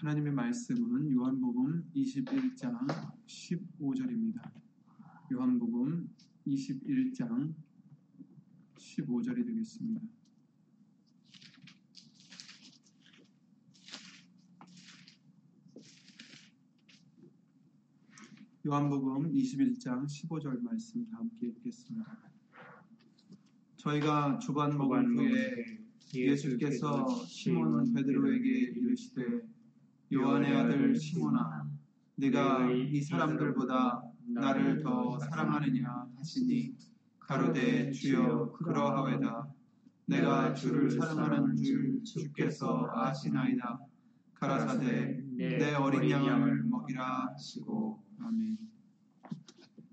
하나님의 말씀은 요한복음 21장 15절입니다. 요한복음 21장 15절이 되겠습니다. 요한복음 21장 15절 말씀 다 함께 읽겠습니다. 저희가 주관복음 후에 예수께서 시몬 베드로에게 이르시되 요한의 아들 시몬아 네가 이 사람들보다 나를 더 사랑하느냐 하시니 가로되 주여 그러하외다. 내가 주를 사랑하는 줄 주께서 아시나이다. 가라사대 내 어린 양을 먹이라 하시고. 아멘.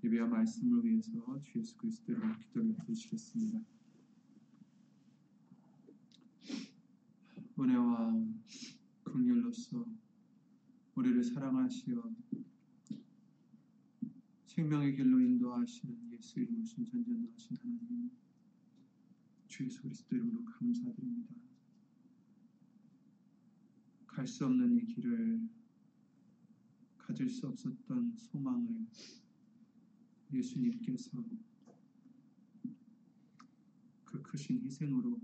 예배와 말씀을 위해서 주 예수 그리스도로 기도를 드리시겠습니다. 은혜와 긍휼로서 우리를 사랑하시어 생명의 길로 인도하시는 예수 이름으로 신전전능하신 하나님 주 예수 그리스도 이름으로 감사드립니다. 갈 수 없는 이 길을 가질 수 없었던 소망을 예수님께서 그 크신 희생으로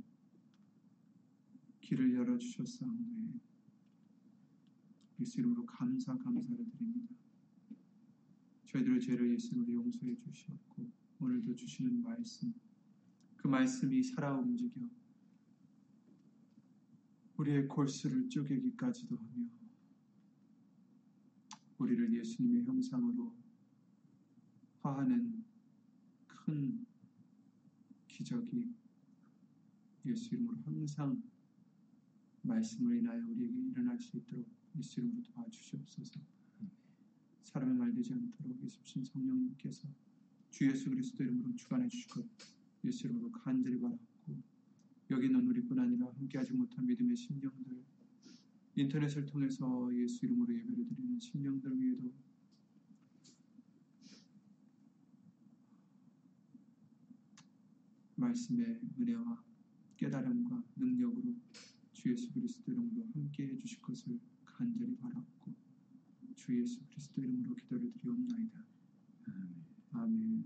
길을 열어주셨사오니 예수 이름으로 감사 감사를 드립니다. 저희들의 죄를 예수님으로 용서해 주시었고 오늘도 주시는 말씀 그 말씀이 살아 움직여 우리의 골수를 쪼개기까지도 하며 우리를 예수님의 형상으로 화하는 큰 기적이 예수 이름으로 항상 말씀을 인하여 우리에게 일어날 수 있도록 예수 이름으로 도와주시옵소서. 사람의 말 되지 않도록 예수신 성령님께서 주 예수 그리스도 이름으로 주관해 것 예수 이름으로 간절히 바랐고 여기 있는 우리뿐 아니라 함께하지 못한 믿음의 심령들 인터넷을 통해서 예수 이름으로 예배를 드리는 심령들 위에도 말씀의 은혜와 깨달음과 능력으로 주 예수 그리스도 이름으로 함께 해주실 것을 간절히 바랐고 주 예수 그리스도 이름으로 기도를 드리옵나이다. 아멘.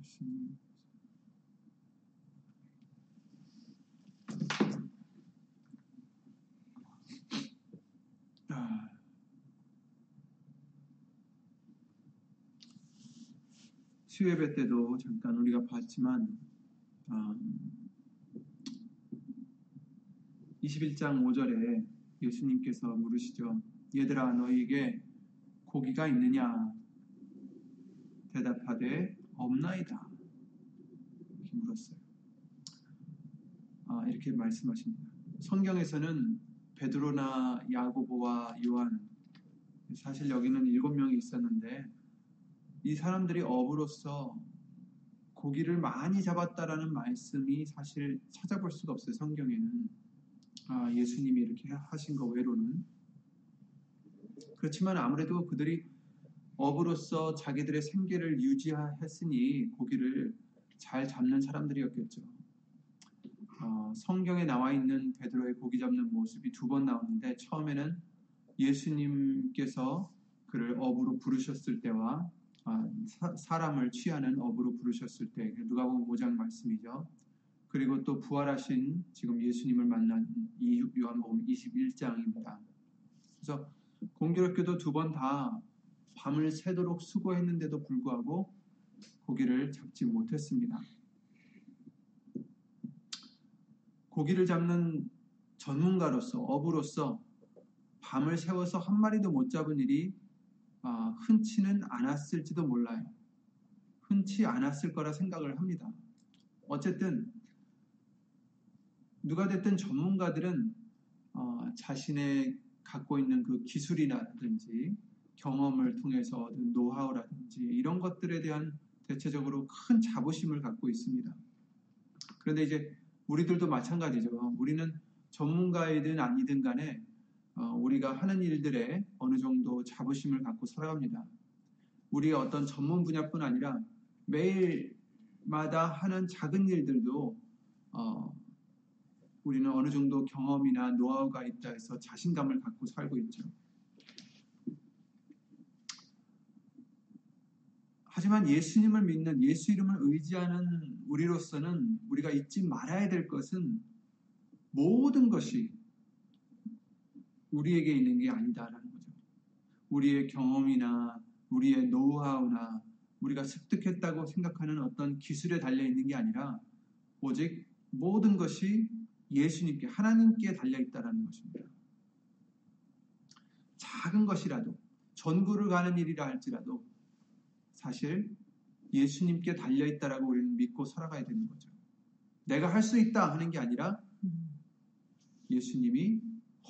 예수님. 아. 수예배 때도 잠깐 우리가 봤지만 음, 21장 5절에 예수님께서 물으시죠. 얘들아 너희에게 고기가 있느냐? 대답하되 없나이다. 이렇게 물었어요. 아, 이렇게 말씀하십니다. 성경에서는 베드로나 야고보와 요한 사실 여기는 일곱 명이 있었는데 이 사람들이 어부로서 고기를 많이 잡았다라는 말씀이 사실 찾아볼 수가 없어요. 성경에는 아, 예수님이 이렇게 하신 거 외로는 그렇지만 아무래도 그들이 업으로서 자기들의 생계를 유지했으니 고기를 잘 잡는 사람들이었겠죠. 어, 성경에 나와 있는 베드로의 고기 잡는 모습이 두 번 나오는데 처음에는 예수님께서 그를 업으로 부르셨을 때와 아, 사, 람을 취하는 업으로 부르셨을 때 누가복음 5장 말씀이죠. 그리고 또 부활하신 지금 예수님을 만난 이 요한복음 21장입니다. 그래서 공교롭게도 두 번 다 밤을 새도록 수고했는데도 불구하고 고기를 잡지 못했습니다. 고기를 잡는 전문가로서 어부로서 밤을 새워서 한 마리도 못 잡은 일이 아, 흔치는 않았을지도 몰라요. 흔치 않았을 거라 생각을 합니다. 어쨌든 누가 됐든 전문가들은 어, 자신의 갖고 있는 그 기술이라든지 경험을 통해서 얻은 노하우라든지 이런 것들에 대한 대체적으로 큰 자부심을 갖고 있습니다. 그런데 이제 우리들도 마찬가지죠. 우리는 전문가이든 아니든 간에 어, 우리가 하는 일들에 어느 정도 자부심을 갖고 살아갑니다. 우리의 어떤 전문 분야뿐 아니라 매일마다 하는 작은 일들도 어, 우리는 어느 정도 경험이나 노하우가 있다 해서 자신감을 갖고 살고 있죠. 하지만 예수님을 믿는 예수 이름을 의지하는 우리로서는 우리가 잊지 말아야 될 것은 모든 것이 우리에게 있는 게 아니다라는 거죠. 우리의 경험이나 우리의 노하우나 우리가 습득했다고 생각하는 어떤 기술에 달려 있는 게 아니라 오직 모든 것이 예수님께 하나님께 달려 있다라는 것입니다. 작은 것이라도 전구를 가는 일이라 할지라도 사실 예수님께 달려 있다라고 우리는 믿고 살아가야 되는 거죠. 내가 할 수 있다 하는 게 아니라 예수님이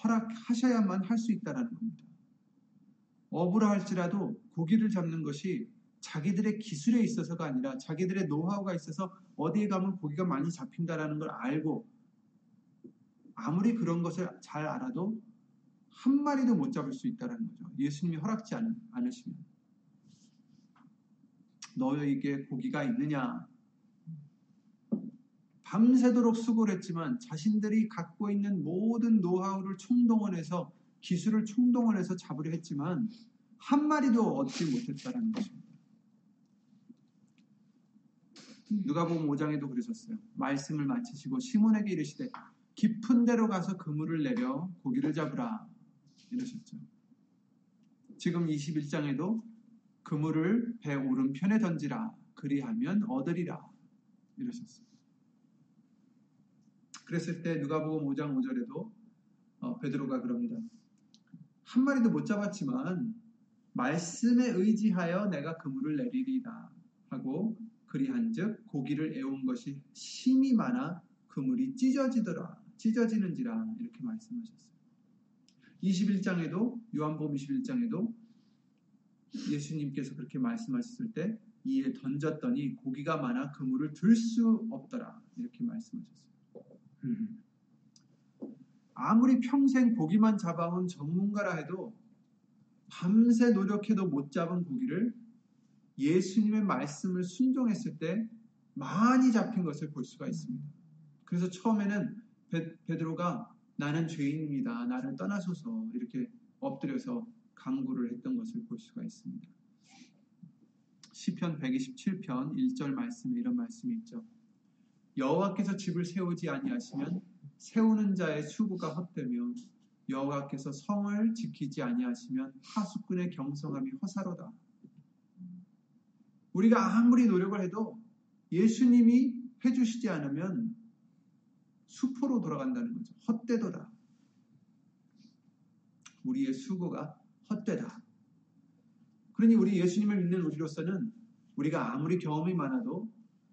허락하셔야만 할 수 있다라는 겁니다. 어부라 할지라도 고기를 잡는 것이 자기들의 기술에 있어서가 아니라 자기들의 노하우가 있어서 어디에 가면 고기가 많이 잡힌다라는 걸 알고 아무리 그런 것을 잘 알아도 한 마리도 못 잡을 수 있다는 거죠. 예수님이 허락지 않으시면. 너에게 고기가 있느냐? 밤새도록 수고를 했지만 자신들이 갖고 있는 모든 노하우를 총동원해서 기술을 총동원해서 잡으려 했지만 한 마리도 얻지 못했다는 것입니다. 누가복음 5장에도 그러셨어요. 말씀을 마치시고 시몬에게 이르시되 깊은 데로 가서 그물을 내려 고기를 잡으라 이러셨죠. 지금 21장에도 그물을 배 오른편에 던지라 그리하면 얻으리라 이러셨어요. 그랬을 때 누가복음 5장 5절에도 어, 베드로가 그럽니다. 한 마리도 못 잡았지만 말씀에 의지하여 내가 그물을 내리리라 하고 그리한즉 고기를 애운 것이 심이 많아 그물이 찢어지더라 찢어지는지라 이렇게 말씀하셨어요. 21장에도 요한복음 21장에도 예수님께서 그렇게 말씀하셨을 때 이에 던졌더니 고기가 많아 그물을 들 수 없더라 이렇게 말씀하셨어요. 음. 아무리 평생 고기만 잡아온 전문가라 해도 밤새 노력해도 못 잡은 고기를 예수님의 말씀을 순종했을 때 많이 잡힌 것을 볼 수가 있습니다. 그래서 처음에는 베, 베드로가 나는 죄인입니다. 나를 떠나소서 이렇게 엎드려서 강구를 했던 것을 볼 수가 있습니다. 시편 127편 1절 말씀에 이런 말씀이 있죠. 여호와께서 집을 세우지 아니하시면 세우는 자의 수고가 헛되며 여호와께서 성을 지키지 아니하시면 하수꾼의 경성함이 허사로다. 우리가 아무리 노력을 해도 예수님이 해주시지 않으면 수포로 돌아간다는 거죠. 헛되도다. 우리의 수고가 헛되다. 그러니 우리 예수님을 믿는 우리로서는 우리가 아무리 경험이 많아도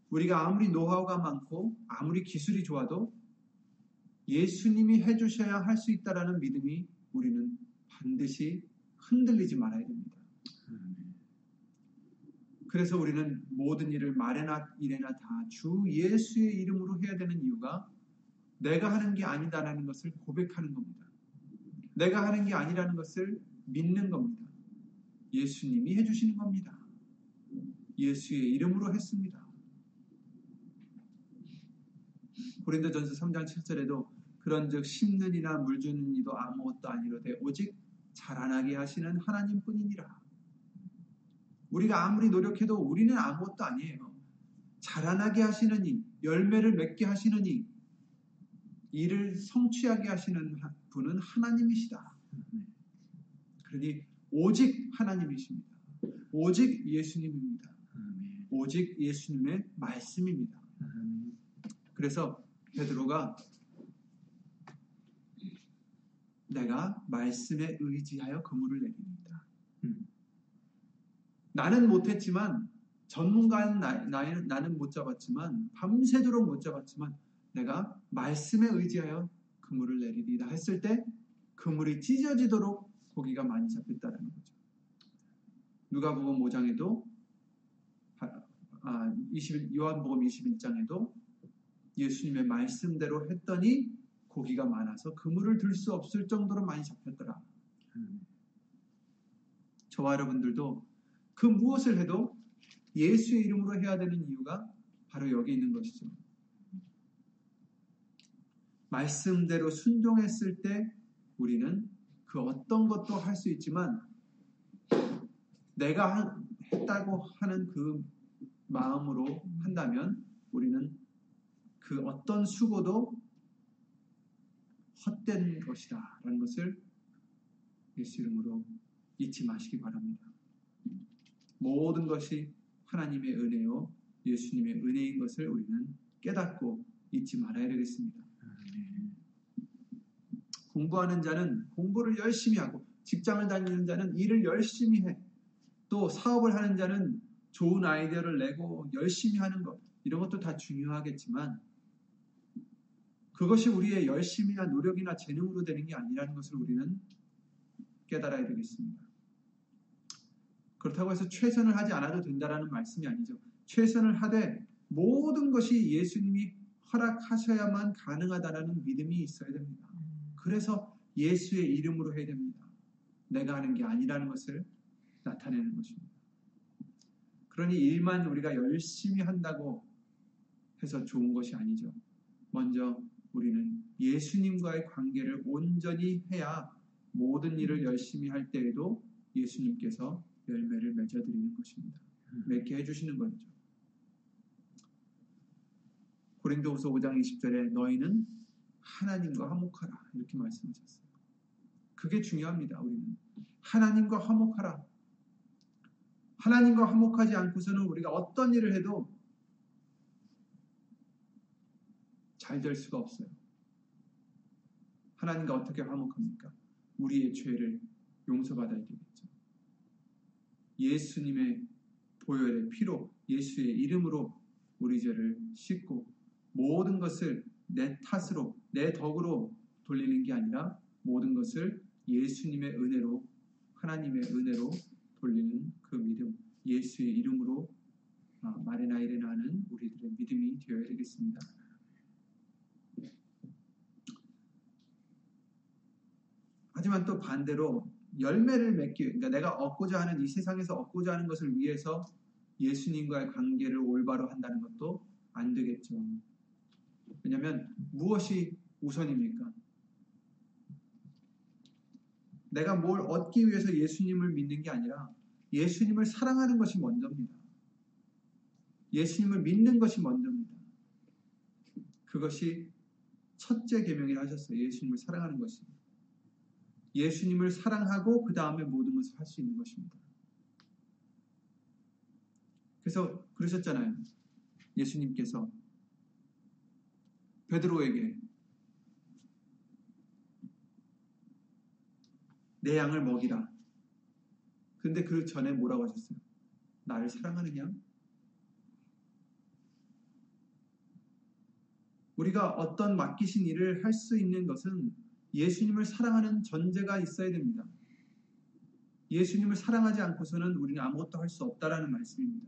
우리가 아무리 노하우가 많고 아무리 기술이 좋아도 예수님이 해주셔야 할 수 있다라는 믿음이 우리는 반드시 흔들리지 말아야 됩니다. 그래서 우리는 모든 일을 말에나 일에나 다 주 예수의 이름으로 해야 되는 이유가 내가 하는 게 아니다라는 것을 고백하는 겁니다. 내가 하는 게 아니라는 것을 믿는 겁니다. 예수님이 해주시는 겁니다. 예수의 이름으로 했습니다. 고린도전서 3장 7절에도 그런즉 심는 이나 물 주는 이도 아무것도 아니로되 오직 자라나게 하시는 하나님뿐이니라. 우리가 아무리 노력해도 우리는 아무것도 아니에요. 자라나게 하시는 이, 열매를 맺게 하시는 이, 이를 성취하게 하시는 분은 하나님이시다. 그러니 오직 하나님이십니다. 오직 예수님입니다. 오직 예수님의 말씀입니다. 그래서 베드로가 내가 말씀에 의지하여 그물을 내립니다. 음. 나는 못했지만 전문가는 나, 나, 나는 못 잡았지만 밤새도록 못 잡았지만 내가 말씀에 의지하여 그물을 내리리라 했을 때 그물이 찢어지도록 고기가 많이 잡혔다는 거죠. 누가복음 5장에도 아, 20, 요한복음 21장에도 예수님의 말씀대로 했더니 고기가 많아서 그물을 들 수 없을 정도로 많이 잡혔더라. 저와 여러분들도 그 무엇을 해도 예수의 이름으로 해야 되는 이유가 바로 여기 있는 것이죠. 말씀대로 순종했을 때 우리는 그 어떤 것도 할 수 있지만 내가 했다고 하는 그 마음으로 한다면 우리는 그 어떤 수고도 헛된 것이다 라는 것을 예수 이름으로 잊지 마시기 바랍니다. 모든 것이 하나님의 은혜요 예수님의 은혜인 것을 우리는 깨닫고 잊지 말아야 되겠습니다. 공부하는 자는 공부를 열심히 하고 직장을 다니는 자는 일을 열심히 해. 또 사업을 하는 자는 좋은 아이디어를 내고 열심히 하는 것 이런 것도 다 중요하겠지만 그것이 우리의 열심이나 노력이나 재능으로 되는 게 아니라는 것을 우리는 깨달아야 되겠습니다. 그렇다고 해서 최선을 하지 않아도 된다라는 말씀이 아니죠. 최선을 하되 모든 것이 예수님이 허락하셔야만 가능하다라는 믿음이 있어야 됩니다. 그래서 예수의 이름으로 해야 됩니다. 내가 하는 게 아니라는 것을 나타내는 것입니다. 그러니 일만 우리가 열심히 한다고 해서 좋은 것이 아니죠. 먼저 우리는 예수님과의 관계를 온전히 해야 모든 일을 열심히 할 때에도 예수님께서 열매를 맺어드리는 것입니다. 맺게 해주시는 거죠. 고린도후서 5장 20절에 너희는 하나님과 화목하라 이렇게 말씀하셨어요. 그게 중요합니다. 우리는 하나님과 화목하라. 하나님과 화목하지 않고서는 우리가 어떤 일을 해도 잘 될 수가 없어요. 하나님과 어떻게 화목합니까? 우리의 죄를 용서받아야 되겠죠. 예수님의 보혈의 피로 예수의 이름으로 우리 죄를 씻고 모든 것을 내 탓으로 내 덕으로 돌리는 게 아니라 모든 것을 예수님의 은혜로 하나님의 은혜로 돌리는 그 믿음 예수의 이름으로 마레나 이레나 하는 우리들의 믿음이 되어야 되겠습니다. 하지만 또 반대로 열매를 맺기 그러니까 내가 얻고자 하는 이 세상에서 얻고자 하는 것을 위해서 예수님과의 관계를 올바로 한다는 것도 안 되겠죠. 왜냐하면 무엇이 우선입니까? 내가 뭘 얻기 위해서 예수님을 믿는 게 아니라 예수님을 사랑하는 것이 먼저입니다. 예수님을 믿는 것이 먼저입니다. 그것이 첫째 계명이라 하셨어요. 예수님을 사랑하는 것이. 예수님을 사랑하고 그 다음에 모든 것을 할 수 있는 것입니다. 그래서 그러셨잖아요. 예수님께서 베드로에게 내 양을 먹이라. 근데 그 전에 뭐라고 하셨어요? 나를 사랑하느냐? 우리가 어떤 맡기신 일을 할 수 있는 것은 예수님을 사랑하는 전제가 있어야 됩니다. 예수님을 사랑하지 않고서는 우리는 아무것도 할 수 없다라는 말씀입니다.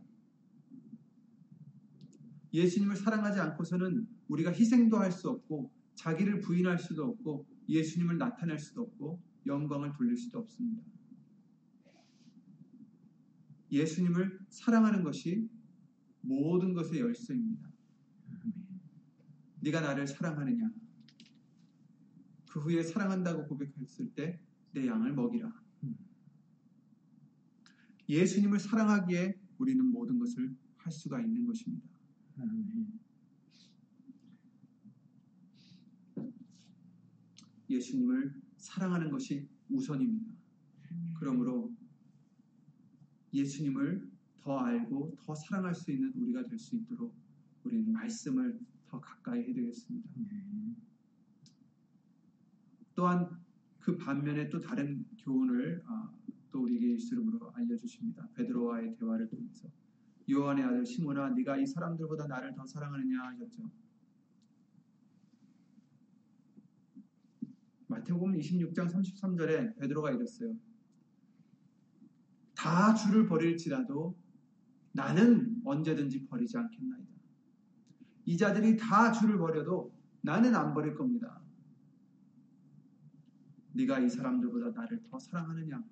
예수님을 사랑하지 않고서는 우리가 희생도 할 수 없고 자기를 부인할 수도 없고 예수님을 나타낼 수도 없고 영광을 돌릴 수도 없습니다. 예수님을 사랑하는 것이 모든 것의 열쇠입니다. 네가 나를 사랑하느냐? 그 후에 사랑한다고 고백했을 때 내 양을 먹이라. 예수님을 사랑하기에 우리는 모든 것을 할 수가 있는 것입니다. 예수님을 사랑하는 것이 우선입니다. 그러므로 예수님을 더 알고 더 사랑할 수 있는 우리가 될 수 있도록 우리는 말씀을 더 가까이 해야 되겠습니다. 또한 그 반면에 또 다른 교훈을 또 우리에게 예수 이름으로 알려주십니다. 베드로와의 대화를 통해서 요한의 아들 시몬아 네가 이 사람들보다 나를 더 사랑하느냐 하셨죠. 마태복음 26장 33절에 베드로가 이랬어요. 다 주를 버릴지라도 나는 언제든지 버리지 않겠나이다. 이 자들이 다 주를 버려도 나는 안 버릴 겁니다. 네가 이 사람들보다 나를 더 사랑하느냐?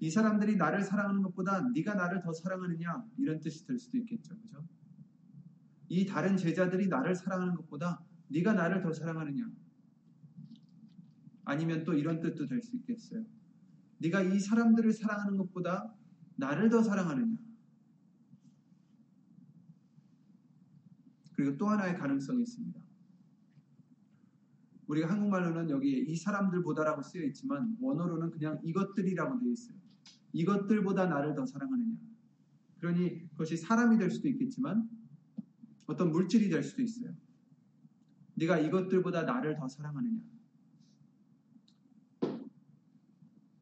이 사람들이 나를 사랑하는 것보다 네가 나를 더 사랑하느냐? 이런 뜻이 될 수도 있겠죠. 그죠? 이 다른 제자들이 나를 사랑하는 것보다 네가 나를 더 사랑하느냐? 아니면 또 이런 뜻도 될 수 있겠어요. 네가 이 사람들을 사랑하는 것보다 나를 더 사랑하느냐? 그리고 또 하나의 가능성이 있습니다. 우리가 한국말로는 여기에 이 사람들보다라고 쓰여 있지만 원어로는 그냥 이것들이라고 되어 있어요. 이것들보다 나를 더 사랑하느냐. 그러니 그것이 사람이 될 수도 있겠지만 어떤 물질이 될 수도 있어요. 네가 이것들보다 나를 더 사랑하느냐.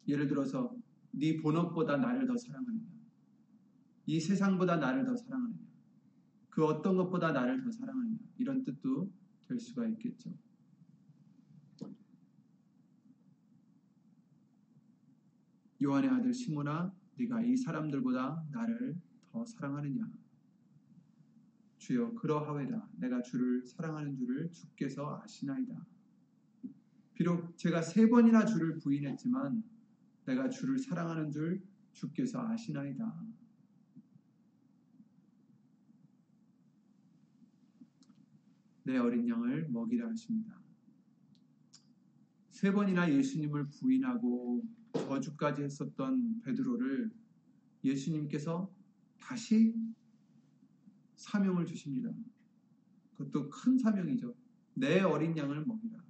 예를 들어서 네 본업보다 나를 더 사랑하느냐. 이 세상보다 나를 더 사랑하느냐. 그 어떤 것보다 나를 더 사랑하느냐. 이런 뜻도 될 수가 있겠죠. 요한의 아들 시모나 네가 이 사람들보다 나를 더 사랑하느냐 주여 그러하외다 내가 주를 사랑하는 줄을 주께서 아시나이다. 비록 제가 세 번이나 주를 부인했지만 내가 주를 사랑하는 줄 주께서 아시나이다. 내 어린 양을 먹이라 하십니다. 세 번이나 예수님을 부인하고 저주까지 했었던 베드로를 예수님께서 다시 사명을 주십니다. 그것도 큰 사명이죠. 내 어린 양을 먹이라.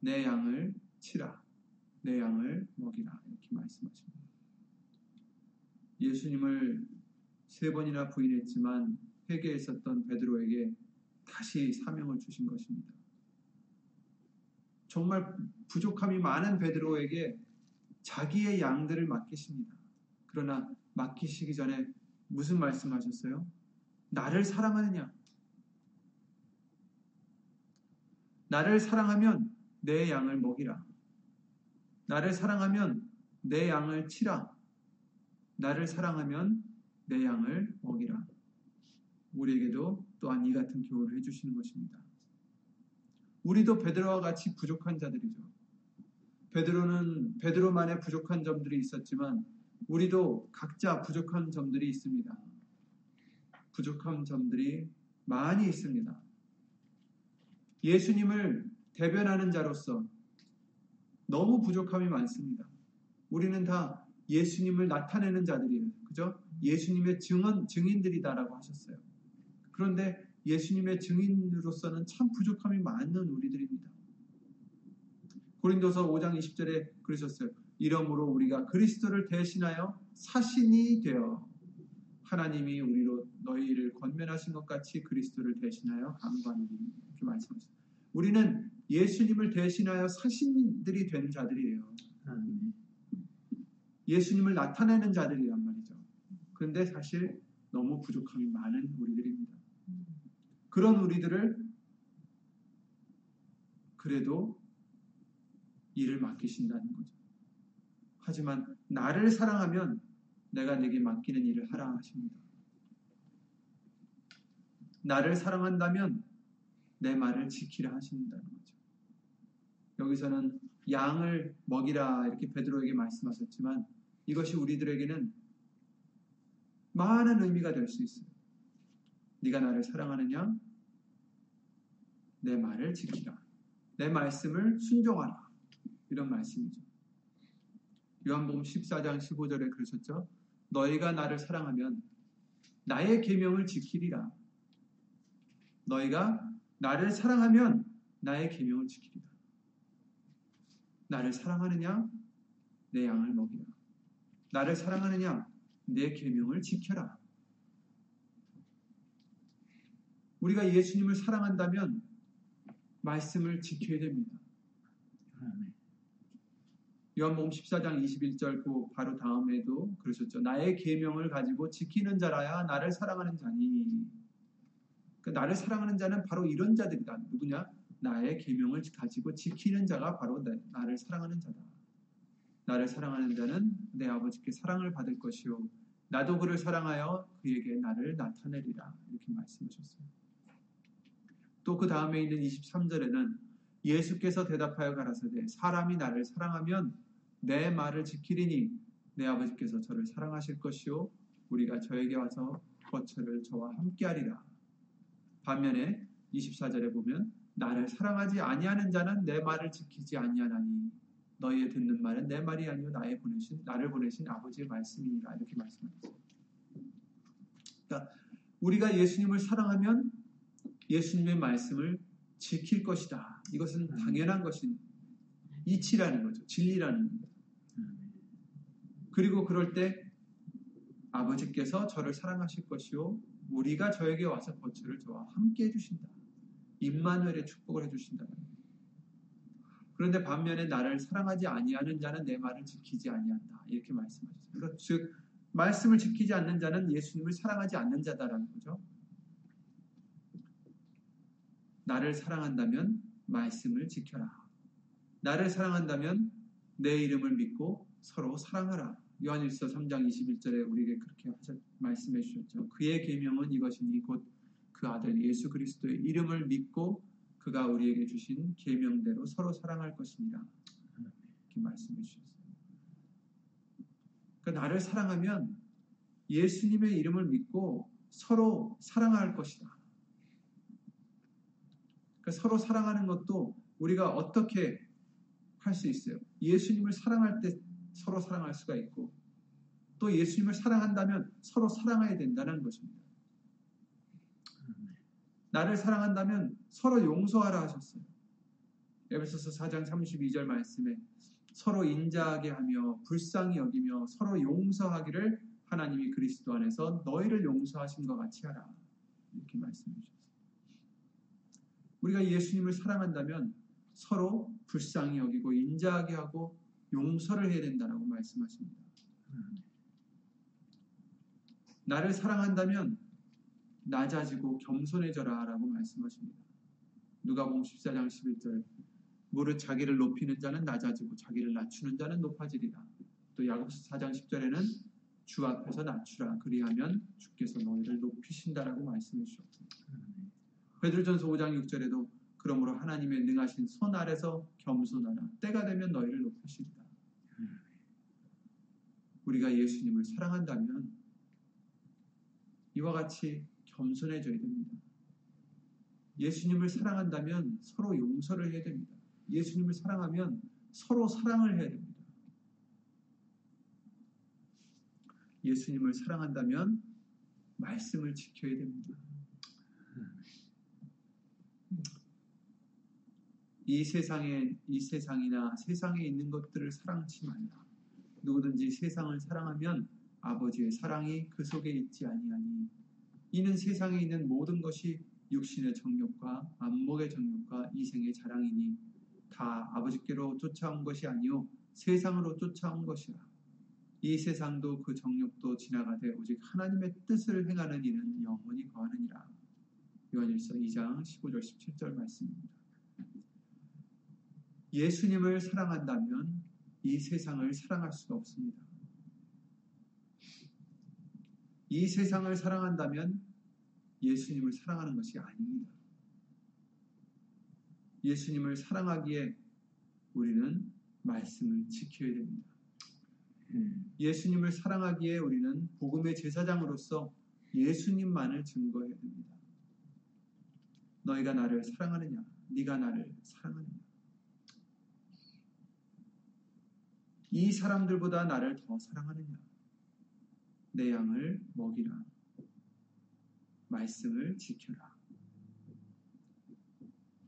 내 양을 치라. 내 양을 먹이라. 이렇게 말씀하십니다. 예수님을 세 번이나 부인했지만 회개했었던 베드로에게 다시 사명을 주신 것입니다. 정말 부족함이 많은 베드로에게 자기의 양들을 맡기십니다. 그러나 맡기시기 전에 무슨 말씀하셨어요? 나를 사랑하느냐? 나를 사랑하면 내 양을 먹이라. 나를 사랑하면 내 양을 치라. 나를 사랑하면 내 양을 먹이라. 우리에게도 또한 이 같은 교훈을 해주시는 것입니다. 우리도 베드로와 같이 부족한 자들이죠. 베드로는 베드로만의 부족한 점들이 있었지만 우리도 각자 부족한 점들이 있습니다. 부족한 점들이 많이 있습니다. 예수님을 대변하는 자로서 너무 부족함이 많습니다. 우리는 다 예수님을 나타내는 자들이에요. 그죠? 예수님의 증언, 증인들이다라고 하셨어요. 그런데 예수님의 증인으로서는 참 부족함이 많은 우리들입니다. 고린도서 5장 20절에 그러셨어요. 이러므로 우리가 그리스도를 대신하여 사신이 되어 하나님이 우리로 너희를 권면하신 것 같이 그리스도를 대신하여 강구하니 이렇게 말씀하셨어요. 우리는 예수님을 대신하여 사신들이 된 자들이에요. 예수님을 나타내는 자들이란 말이죠. 그런데 사실 너무 부족함이 많은 우리들입니다. 그런 우리들을 그래도 일을 맡기신다는 거죠. 하지만 나를 사랑하면 내가 내게 맡기는 일을 하라 하십니다. 나를 사랑한다면 내 말을 지키라 하신다는 거죠. 여기서는 양을 먹이라 이렇게 베드로에게 말씀하셨지만 이것이 우리들에게는 많은 의미가 될 수 있어요. 네가 나를 사랑하느냐? 내 말을 지키라. 내 말씀을 순종하라. 이런 말씀이죠. 요한복음 14장 15절에 그러셨죠. 너희가 나를 사랑하면 나의 계명을 지키리라. 너희가 나를 사랑하면 나의 계명을 지키리라. 나를 사랑하느냐? 내 양을 먹이라. 나를 사랑하느냐? 내 계명을 지켜라. 우리가 예수님을 사랑한다면 말씀을 지켜야 됩니다. 요한복음 14장 21절 그 바로 다음에도 그러셨죠. 나의 계명을 가지고 지키는 자라야 나를 사랑하는 자니. 그 나를 사랑하는 자는 바로 이런 자들이다. 누구냐? 나의 계명을 가지고 지키는 자가 바로 나, 를 사랑하는 자다. 나를 사랑하는 자는 내 아버지께 사랑을 받을 것이요. 나도 그를 사랑하여 그에게 나를 나타내리라. 이렇게 말씀하셨어요. 또 그 다음에 있는 23절에는 예수께서 대답하여 가라사대 사람이 나를 사랑하면 내 말을 지키리니 내 아버지께서 저를 사랑하실 것이요 우리가 저에게 와서 거처를 저와 함께하리라. 반면에 24절에 보면 나를 사랑하지 아니하는 자는 내 말을 지키지 아니하나니 너희의 듣는 말은 내 말이 아니요 나의 보내신 나를 보내신 아버지의 말씀이니라 이렇게 말씀하셨어요. 그러니까 우리가 예수님을 사랑하면 예수님의 말씀을 지킬 것이다. 이것은 당연한 것인 이치라는 거죠. 진리라는 겁니다. 그리고 그럴 때 아버지께서 저를 사랑하실 것이요 우리가 저에게 와서 거처를 저와 함께 해주신다. 임마누엘의 축복을 해주신다. 그런데 반면에 나를 사랑하지 아니하는 자는 내 말을 지키지 아니한다. 이렇게 말씀하셨어요. 그러니까 즉 말씀을 지키지 않는 자는 예수님을 사랑하지 않는 자다라는 거죠. 나를 사랑한다면 말씀을 지켜라. 나를 사랑한다면 내 이름을 믿고 서로 사랑하라. 요한일서 3장 21절에 우리에게 그렇게 말씀해 주셨죠. 그의 계명은 이것이니 곧 그 아들 예수 그리스도의 이름을 믿고 그가 우리에게 주신 계명대로 서로 사랑할 것입니다. 이렇게 말씀해 주셨어요. 그러니까 나를 사랑하면 예수님의 이름을 믿고 서로 사랑할 것이다. 그러니까 서로 사랑하는 것도 우리가 어떻게 할 수 있어요? 예수님을 사랑할 때 서로 사랑할 수가 있고 또 예수님을 사랑한다면 서로 사랑해야 된다는 것입니다. 나를 사랑한다면 서로 용서하라 하셨어요. 에베소서 4장 32절 말씀에 서로 인자하게 하며 불쌍히 여기며 서로 용서하기를 하나님이 그리스도 안에서 너희를 용서하신 것 같이 하라. 이렇게 말씀해 주셨어요. 우리가 예수님을 사랑한다면 서로 불쌍히 여기고 인자하게 하고 용서를 해야 된다라고 말씀하십니다. 나를 사랑한다면 낮아지고 겸손해져라 라고 말씀하십니다. 누가복음 14장 11절 무릇 자기를 높이는 자는 낮아지고 자기를 낮추는 자는 높아지리라. 또 야고보서 4장 10절에는 주 앞에서 낮추라 그리하면 주께서 너희를 높이신다라고 말씀해 주셨습니다. 베드로전서 5장 6절에도 그러므로 하나님의 능하신 손 아래서 겸손하라 때가 되면 너희를 높이시리라. 우리가 예수님을 사랑한다면 이와 같이 겸손해져야 됩니다. 예수님을 사랑한다면 서로 용서를 해야 됩니다. 예수님을 사랑하면 서로 사랑을 해야 됩니다. 예수님을 사랑한다면 말씀을 지켜야 됩니다. 이 세상에 이 세상이나 세상에 있는 것들을 사랑치 말라. 누구든지 세상을 사랑하면 아버지의 사랑이 그 속에 있지 아니하니 이는 세상에 있는 모든 것이 육신의 정욕과 안목의 정욕과 이생의 자랑이니 다 아버지께로 쫓아온 것이 아니요 세상으로 쫓아온 것이라 이 세상도 그 정욕도 지나가되 오직 하나님의 뜻을 행하는 이는 영원히 거하느니라 요한일서 2장 15절 17절 말씀입니다. 예수님을 사랑한다면 이 세상을 사랑할 수가 없습니다. 이 세상을 사랑한다면 예수님을 사랑하는 것이 아닙니다. 예수님을 사랑하기에 우리는 말씀을 지켜야 됩니다. 예수님을 사랑하기에 우리는 복음의 제사장으로서 예수님만을 증거해야 됩니다. 너희가 나를 사랑하느냐? 네가 나를 사랑하느냐? 이 사람들보다 나를 더 사랑하느냐? 내 양을 먹이라. 말씀을 지켜라.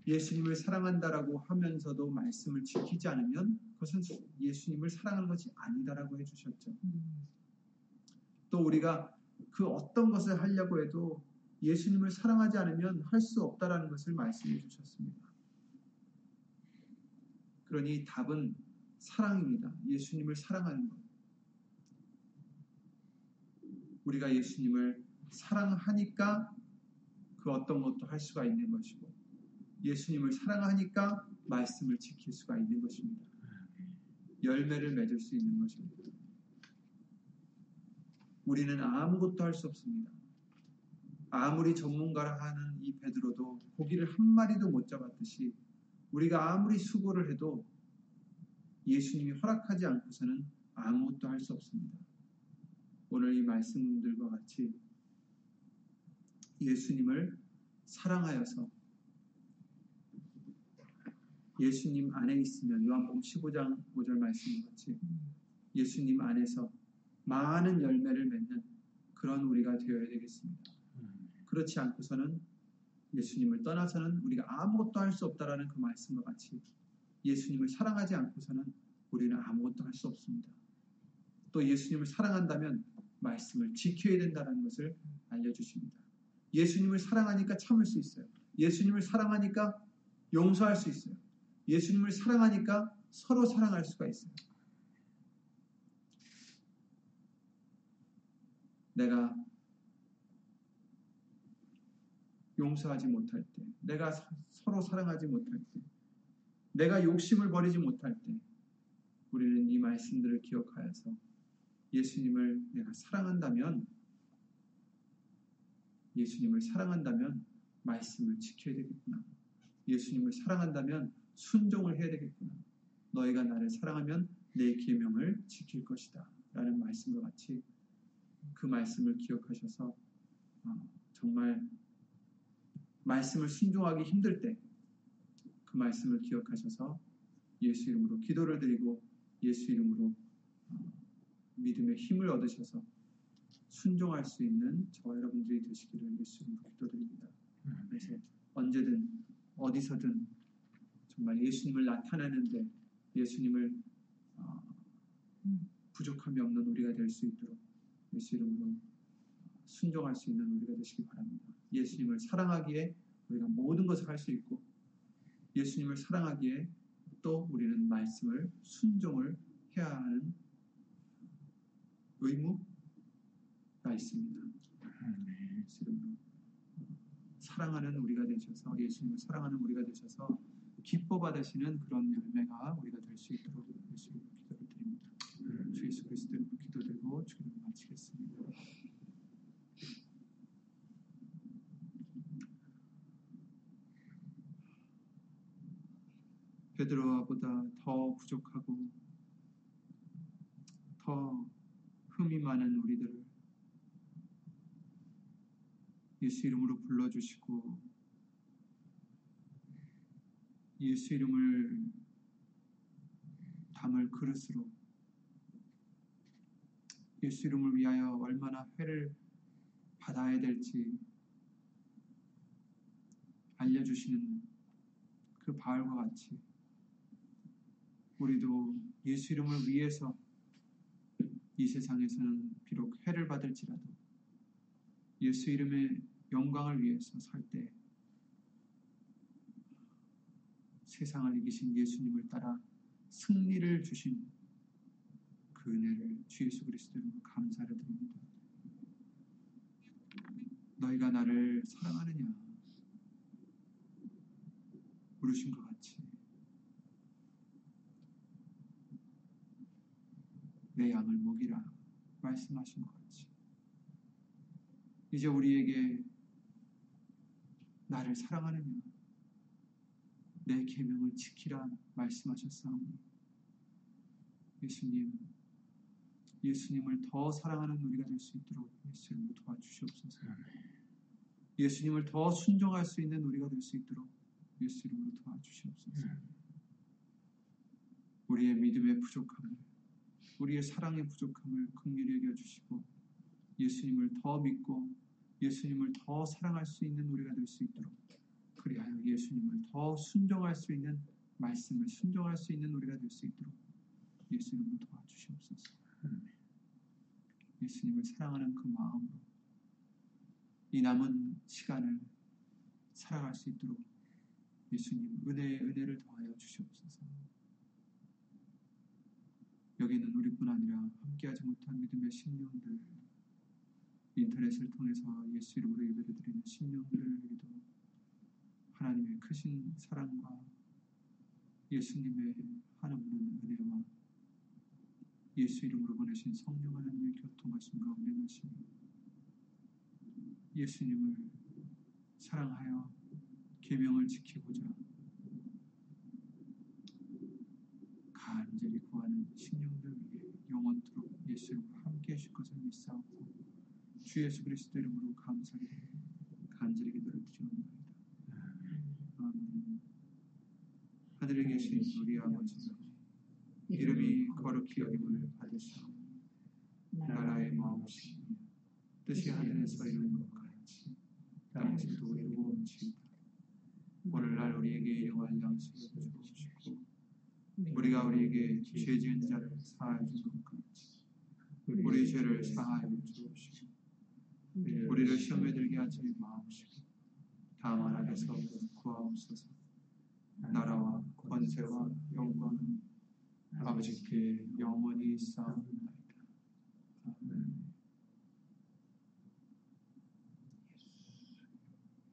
예수님을 사랑한다라고 하면서도 말씀을 지키지 않으면 그것은 예수님을 사랑하는 것이 아니다라고 해주셨죠. 또 우리가 그 어떤 것을 하려고 해도 예수님을 사랑하지 않으면 할 수 없다라는 것을 말씀해 주셨습니다. 그러니 답은 사랑입니다. 예수님을 사랑하는 것. 우리가 예수님을 사랑하니까 그 어떤 것도 할 수가 있는 것이고 예수님을 사랑하니까 말씀을 지킬 수가 있는 것입니다. 열매를 맺을 수 있는 것입니다. 우리는 아무것도 할 수 없습니다. 아무리 전문가라 하는 이 베드로도 고기를 한 마리도 못 잡았듯이 우리가 아무리 수고를 해도 예수님이 허락하지 않고서는 아무것도 할 수 없습니다. 오늘 이 말씀들과 같이 예수님을 사랑하여서 예수님 안에 있으면 요한복음 15장 5절 말씀 같이 예수님 안에서 많은 열매를 맺는 그런 우리가 되어야 되겠습니다. 그렇지 않고서는 예수님을 떠나서는 우리가 아무것도 할 수 없다라는 그 말씀과 같이 예수님을 사랑하지 않고서는 우리는 아무것도 할 수 없습니다. 또 예수님을 사랑한다면 말씀을 지켜야 된다는 것을 알려주십니다. 예수님을 사랑하니까 참을 수 있어요. 예수님을 사랑하니까 용서할 수 있어요. 예수님을 사랑하니까 서로 사랑할 수가 있어요. 내가 용서하지 못할 때, 내가 사, 서로 사랑하지 못할 때, 내가 욕심을 버리지 못할 때, 우리는 이 말씀들을 기억하여서 예수님을 내가 사랑한다면, 예수님을 사랑한다면 말씀을 지켜야 되겠구나. 예수님을 사랑한다면 순종을 해야 되겠구나. 너희가 나를 사랑하면 내 계명을 지킬 것이다. 라는 말씀과 같이 그 말씀을 기억하셔서 어, 정말 말씀을 순종하기 힘들 때 그 말씀을 기억하셔서 예수 이름으로 기도를 드리고 예수 이름으로 어, 믿음의 힘을 얻으셔서 순종할 수 있는 저와 여러분들이 되시기를 예수 이름으로 기도드립니다. 그래서 언제든 어디서든 정말 예수님을 나타내는데 예수님을 어, 부족함이 없는 우리가 될 수 있도록 예수 이름으로 순종할 수 있는 우리가 되시기 바랍니다. 예수님을 사랑하기에 우리가 모든 것을 할 수 있고 예수님을 사랑하기에 또 우리는 말씀을 순종을 해야 하는 의무가 있습니다. 사랑하는 우리가 되셔서 예수님을 사랑하는 우리가 되셔서 기뻐 받으시는 그런 열매가 우리가 될 수 있도록 예수 이름으로 기도를 드립니다. 주 예수 그리스도 이름으로 기도드리고 주기를 마치겠습니다. 베드로와보다 더 부족하고 더 흠이 많은 우리들을 예수 이름으로 불러주시고 예수 이름을 담을 그릇으로 예수 이름을 위하여 얼마나 회를 받아야 될지 알려주시는 그 바울과 같이 우리도 예수 이름을 위해서 이 세상에서는 비록 회를 받을지라도 예수 이름의 영광을 위해서 살때 세상을 이기신 예수님을 따라 승리를 주신 그 은혜를 주 예수 그리스도로 감사를 드립니다. 너희가 나를 사랑하느냐 물으신 것 같이 내 양을 먹이라 말씀하신 것 같이 이제 우리에게 나를 사랑하느냐? 내 계명을 지키라 말씀하셨사오니. 예수님 예수님을 더 사랑하는 우리가 될 수 있도록 예수님을 도와주시옵소서. 예수님을 더 순종할 수 있는 우리가 될 수 있도록 예수 이름으로 도와주시옵소서. 우리의 믿음의 부족함을 우리의 사랑의 부족함을 긍휼히 여겨주시고 예수님을 더 믿고 예수님을 더 사랑할 수 있는 우리가 될 수 있도록 그리하여 예수님을 더 순종할 수 있는 말씀을 순종할 수 있는 우리가 될 수 있도록 예수님을 도와주시옵소서. 예수님을 사랑하는 그 마음으로 이 남은 시간을 살아갈 수 있도록 예수님 은혜의 은혜를 더하여 주시옵소서. 여기는 우리뿐 아니라 함께하지 못한 믿음의 심령들 인터넷을 통해서 예수 이름으로 예배를 드리는 심령들에게도 하나님의 크신 사랑과 예수님의 한없는 은혜와 예수 이름으로 보내신 성령 하나님의 교통하심과 운행하심이 예수님을 사랑하여 계명을 지키고자 간절히 구하는 심령들 위해 영원토록 예수 이름으로 함께 하실 것을 믿사옵고 주 예수 그리스도 이름으로 감사히 간절히 기도를 드리옵나이다. 아멘. 하늘에 계신 우리 아버지 이름이 거룩히 여김을 받으시오 나라의 마음이시며 뜻이 하늘에서 이루는 것 같이 땅에서도 이루어지이다 오늘날 우리에게 일용할 양식을 주시고 우리에게 죄 지은 자를 사하여 같이 우리 죄를 사하여 주옵시고 우리를 시험에 들게 하지 마옵시고 다만 악에서 구하옵소서. 나라와 권세와 영광은 아버지께 영원히 쌓